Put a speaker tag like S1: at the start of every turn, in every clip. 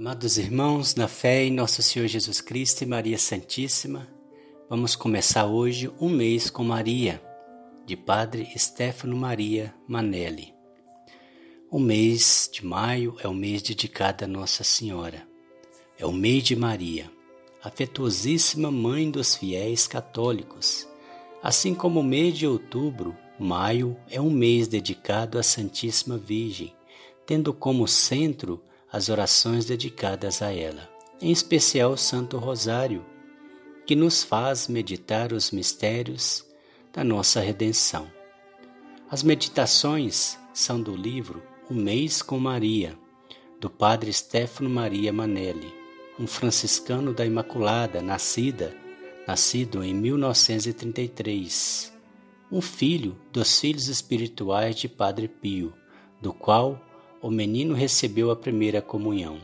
S1: Amados irmãos, na fé em Nosso Senhor Jesus Cristo e Maria Santíssima, vamos começar hoje um mês com Maria, de Padre Stefano Maria Manelli. O mês de maio é o mês dedicado a Nossa Senhora. É o mês de Maria, afetuosíssima mãe dos fiéis católicos. Assim como o mês de outubro, maio é um mês dedicado à Santíssima Virgem, tendo como centro as orações dedicadas a ela, em especial o Santo Rosário, que nos faz meditar os mistérios da nossa redenção. As meditações são do livro O Mês com Maria, do Padre Stefano Maria Manelli, um franciscano da Imaculada, nascida, nascido em 1933, um filho dos filhos espirituais de Padre Pio, do qual o menino recebeu a primeira comunhão.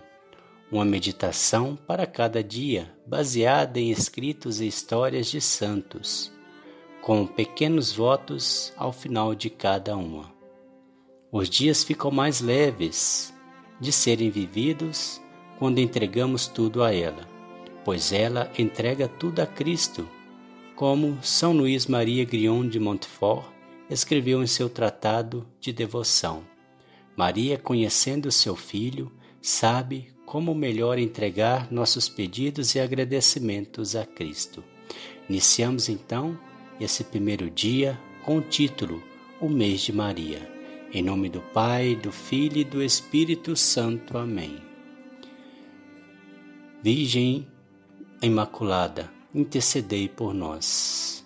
S1: Uma meditação para cada dia, baseada em escritos e histórias de santos, com pequenos votos ao final de cada uma. Os dias ficam mais leves de serem vividos quando entregamos tudo a ela, pois ela entrega tudo a Cristo, como São Luís Maria Grion de Montfort escreveu em seu tratado de devoção. Maria, conhecendo seu filho, sabe como melhor entregar nossos pedidos e agradecimentos a Cristo. Iniciamos então esse primeiro dia com o título O Mês de Maria. Em nome do Pai, do Filho e do Espírito Santo. Amém. Virgem Imaculada, intercedei por nós.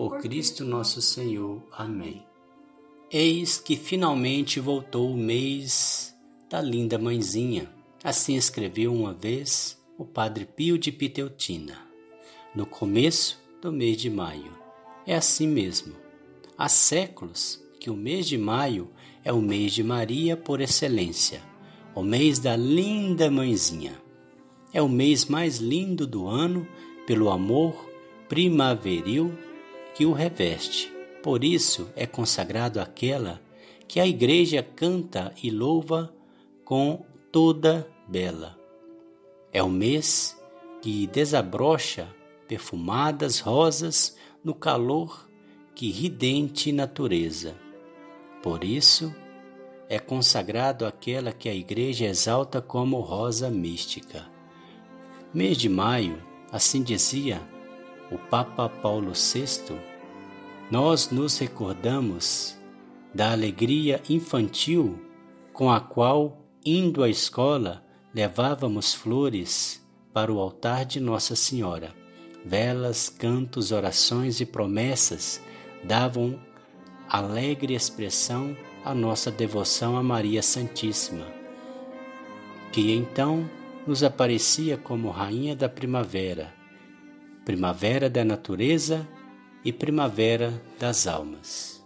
S1: Por Cristo nosso Senhor. Amém. Eis que finalmente voltou o mês da linda mãezinha. Assim escreveu uma vez o Padre Pio de Piteutina, no começo do mês de maio. É assim mesmo. Há séculos que o mês de maio é o mês de Maria por excelência, o mês da linda mãezinha. É o mês mais lindo do ano pelo amor primaveril que o reveste. Por isso é consagrado àquela que a Igreja canta e louva com toda bela. É o mês que desabrocha perfumadas rosas no calor que ridente natureza. Por isso é consagrado àquela que a Igreja exalta como rosa mística. Mês de maio, assim dizia o Papa Paulo VI, nós nos recordamos da alegria infantil com a qual, indo à escola, levávamos flores para o altar de Nossa Senhora. Velas, cantos, orações e promessas davam alegre expressão à nossa devoção a Maria Santíssima, que então nos aparecia como Rainha da Primavera, Primavera da Natureza e Primavera das Almas.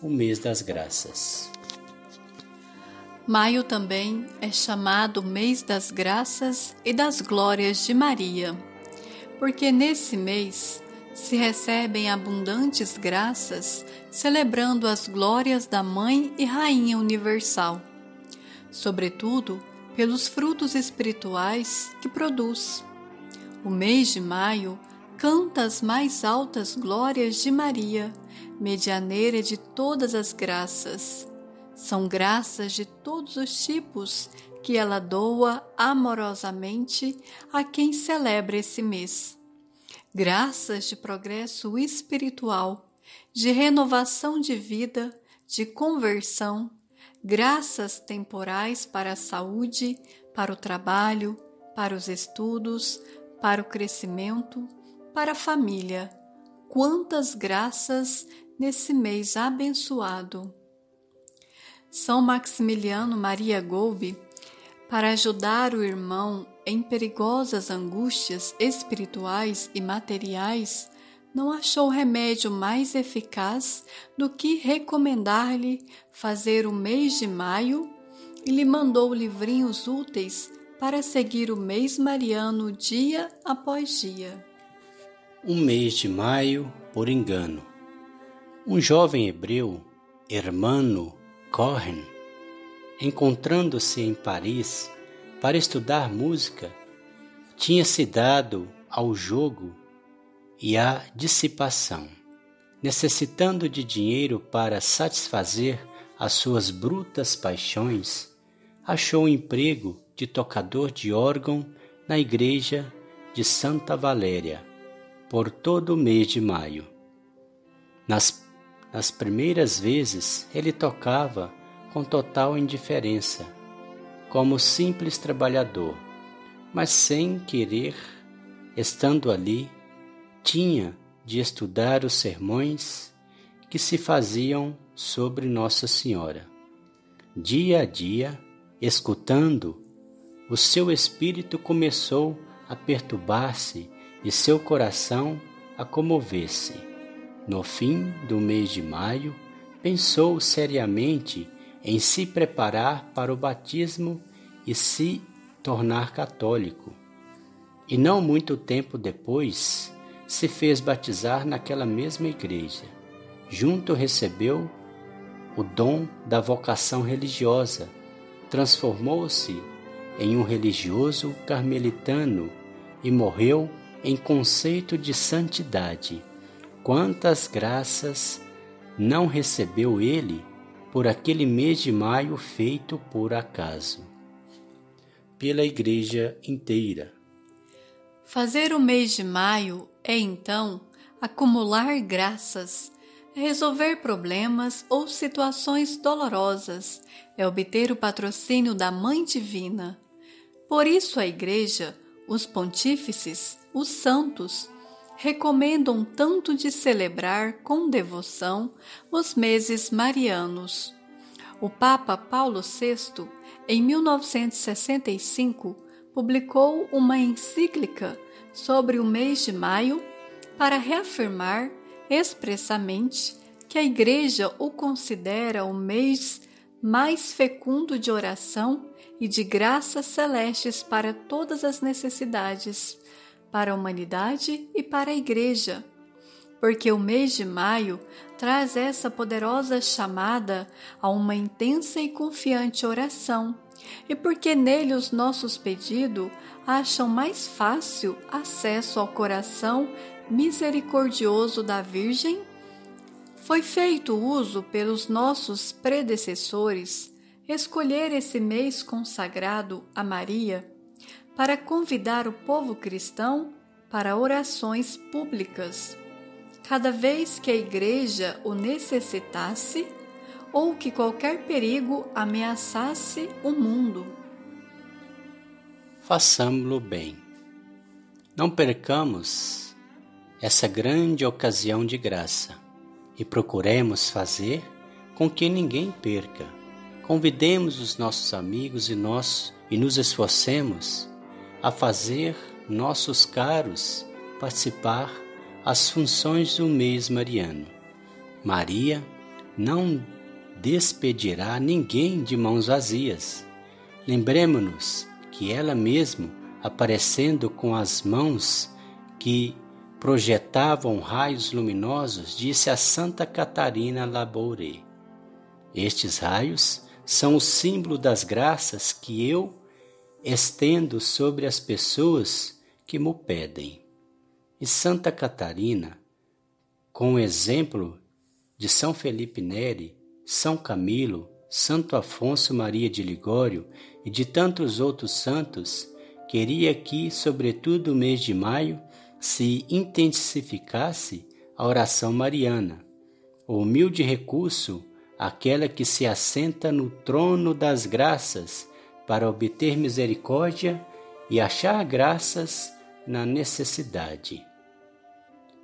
S1: O mês das graças.
S2: Maio também é chamado mês das graças e das glórias de Maria, porque nesse mês se recebem abundantes graças, celebrando as glórias da Mãe e Rainha Universal. Sobretudo, pelos frutos espirituais que produz. O mês de maio canta as mais altas glórias de Maria, medianeira de todas as graças. São graças de todos os tipos que ela doa amorosamente a quem celebra esse mês. Graças de progresso espiritual, de renovação de vida, de conversão, graças temporais para a saúde, para o trabalho, para os estudos, para o crescimento, para a família. Quantas graças nesse mês abençoado! São Maximiliano Maria Golbe, para ajudar o irmão em perigosas angústias espirituais e materiais, não achou remédio mais eficaz do que recomendar-lhe fazer o mês de maio e lhe mandou livrinhos úteis para seguir o mês mariano dia após dia.
S1: Um mês de maio por engano. Um jovem hebreu, Hermano Cohen, encontrando-se em Paris para estudar música, tinha se dado ao jogo e à dissipação, necessitando de dinheiro para satisfazer as suas brutas paixões, achou emprego de tocador de órgão na igreja de Santa Valéria por todo o mês de maio. Nas nas primeiras vezes, ele tocava com total indiferença, como simples trabalhador, mas sem querer, estando ali, tinha de estudar os sermões que se faziam sobre Nossa Senhora. Dia a dia, escutando, o seu espírito começou a perturbar-se e seu coração a comover-se no fim do mês de maio, pensou seriamente em se preparar para o batismo e se tornar católico. E não muito tempo depois, se fez batizar naquela mesma igreja. Junto recebeu o dom da vocação religiosa, transformou-se em um religioso carmelitano e morreu em conceito de santidade. Quantas graças não recebeu ele por aquele mês de maio feito por acaso? Pela Igreja inteira.
S2: Fazer o mês de maio é então acumular graças, é resolver problemas ou situações dolorosas, é obter o patrocínio da Mãe Divina. Por isso a Igreja, os pontífices, os santos, recomendam tanto de celebrar com devoção os meses marianos. O Papa Paulo VI, em 1965, publicou uma encíclica sobre o mês de maio para reafirmar expressamente que a Igreja o considera o mês mais fecundo de oração e de graças celestes para todas as necessidades para a humanidade e para a Igreja, porque o mês de maio traz essa poderosa chamada a uma intensa e confiante oração, e porque nele os nossos pedidos acham mais fácil acesso ao coração misericordioso da Virgem, foi feito uso pelos nossos predecessores escolher esse mês consagrado a Maria para convidar o povo cristão para orações públicas, cada vez que a Igreja o necessitasse ou que qualquer perigo ameaçasse o mundo.
S1: Façamo-lo bem. Não percamos essa grande ocasião de graça e procuremos fazer com que ninguém perca. Convidemos os nossos amigos e nós e nos esforcemos a fazer nossos caros participar as funções do mês mariano. Maria não despedirá ninguém de mãos vazias. Lembremos-nos que ela mesma, aparecendo com as mãos que projetavam raios luminosos, disse a Santa Catarina Labouré: Estes raios são o símbolo das graças que eu estendo sobre as pessoas que mo pedem. E Santa Catarina, com o exemplo de São Felipe Neri, São Camilo, Santo Afonso Maria de Ligório e de tantos outros santos, queria que, sobretudo no mês de maio, se intensificasse a oração mariana, o humilde recurso, aquela que se assenta no trono das graças para obter misericórdia e achar graças na necessidade.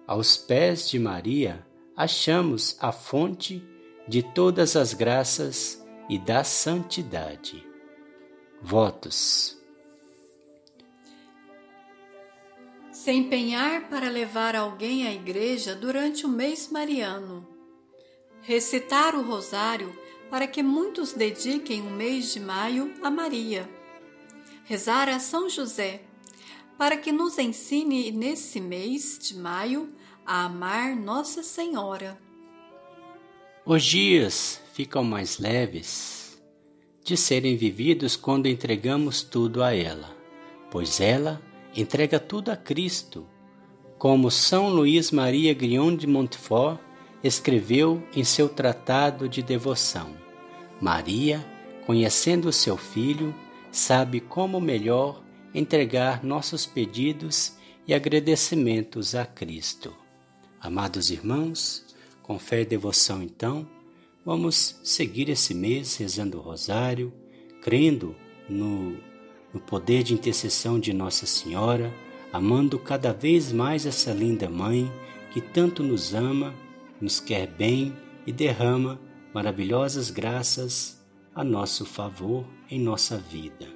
S1: Aos pés de Maria achamos a fonte de todas as graças e da santidade. Votos.
S2: Se empenhar para levar alguém à igreja durante o mês mariano. Recitar o rosário para que muitos dediquem o mês de maio a Maria. Rezar a São José para que nos ensine nesse mês de maio a amar Nossa Senhora.
S1: Os dias ficam mais leves de serem vividos quando entregamos tudo a ela, pois ela entrega tudo a Cristo, como São Luís Maria Grion de Montfort escreveu em seu tratado de devoção. Maria, conhecendo o seu filho, sabe como melhor entregar nossos pedidos e agradecimentos a Cristo. Amados irmãos, com fé e devoção, então, vamos seguir esse mês rezando o rosário, crendo no, no poder de intercessão de Nossa Senhora, amando cada vez mais essa linda mãe que tanto nos ama, nos quer bem e derrama maravilhosas graças a nosso favor em nossa vida.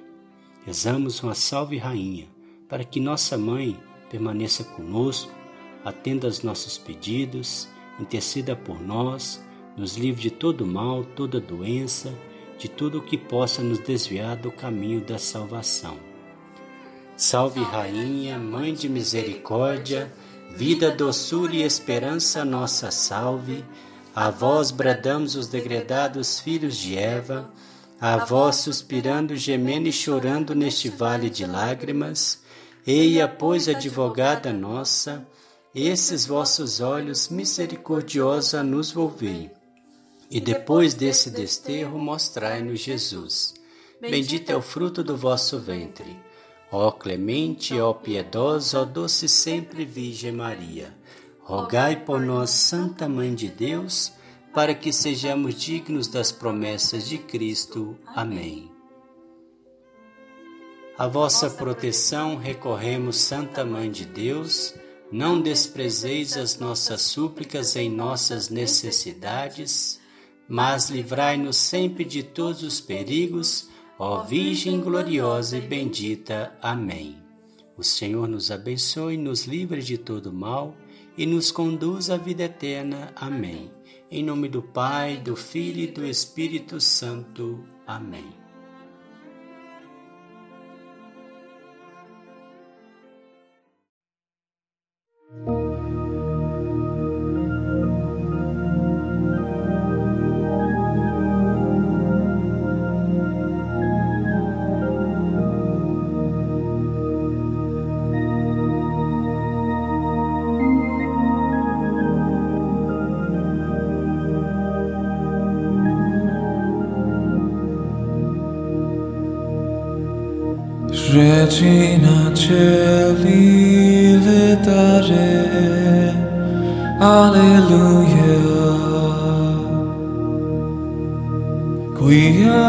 S1: Rezamos uma salve rainha, para que nossa mãe permaneça conosco, atenda aos nossos pedidos, interceda por nós, nos livre de todo mal, toda doença, de tudo o que possa nos desviar do caminho da salvação. Salve rainha, mãe de misericórdia, vida, doçura e esperança nossa salve. A vós bradamos os degredados filhos de Eva, a vós suspirando, gemendo e chorando neste vale de lágrimas. Eia, pois, advogada nossa, esses vossos olhos misericordiosos a nos volvei. E depois desse desterro, mostrai-nos Jesus. Bendito é o fruto do vosso ventre. Ó clemente, ó piedosa, ó doce sempre Virgem Maria rogai por nós, Santa Mãe de Deus, para que sejamos dignos das promessas de Cristo. Amém. A vossa proteção recorremos, Santa Mãe de Deus, não desprezeis as nossas súplicas em nossas necessidades, mas livrai-nos sempre de todos os perigos, ó Virgem gloriosa e bendita. Amém. O Senhor nos abençoe nos livre de todo mal e nos conduz à vida eterna. Amém. Em nome do Pai, do Filho e do Espírito Santo. Amém. Alleluia. Quia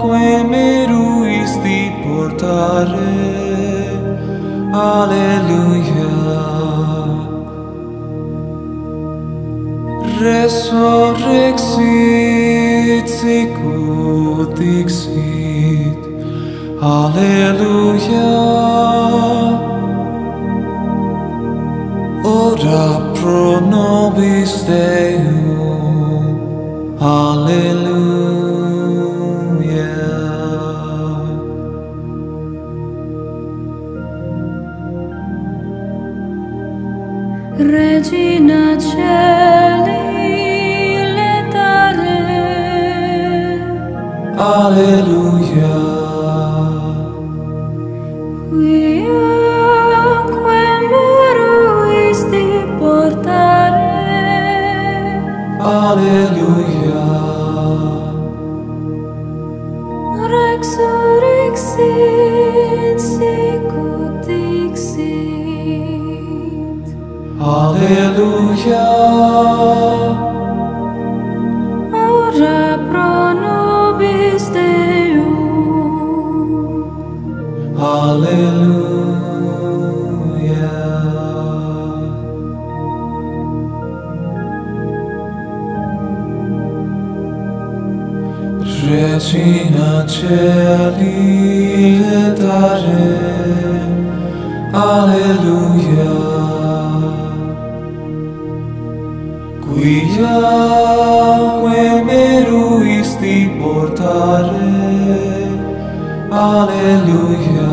S1: que meruisti portare. Alleluia. Resurrexit sicut dixit. Alleluia. ora pro nobis Deum. Alleluia.
S2: Regina Celi letare.
S1: Alleluia.
S2: Hallelujah.
S1: Regina
S3: Celi letare, Alleluia. Quiaque meruisti portare, Alleluia.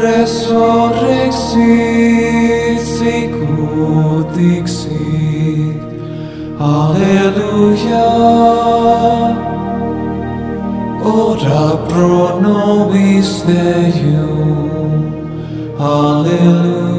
S3: Resurrexit sicut dixit, Alleluia. Ora pro nobis Deum. Alleluia.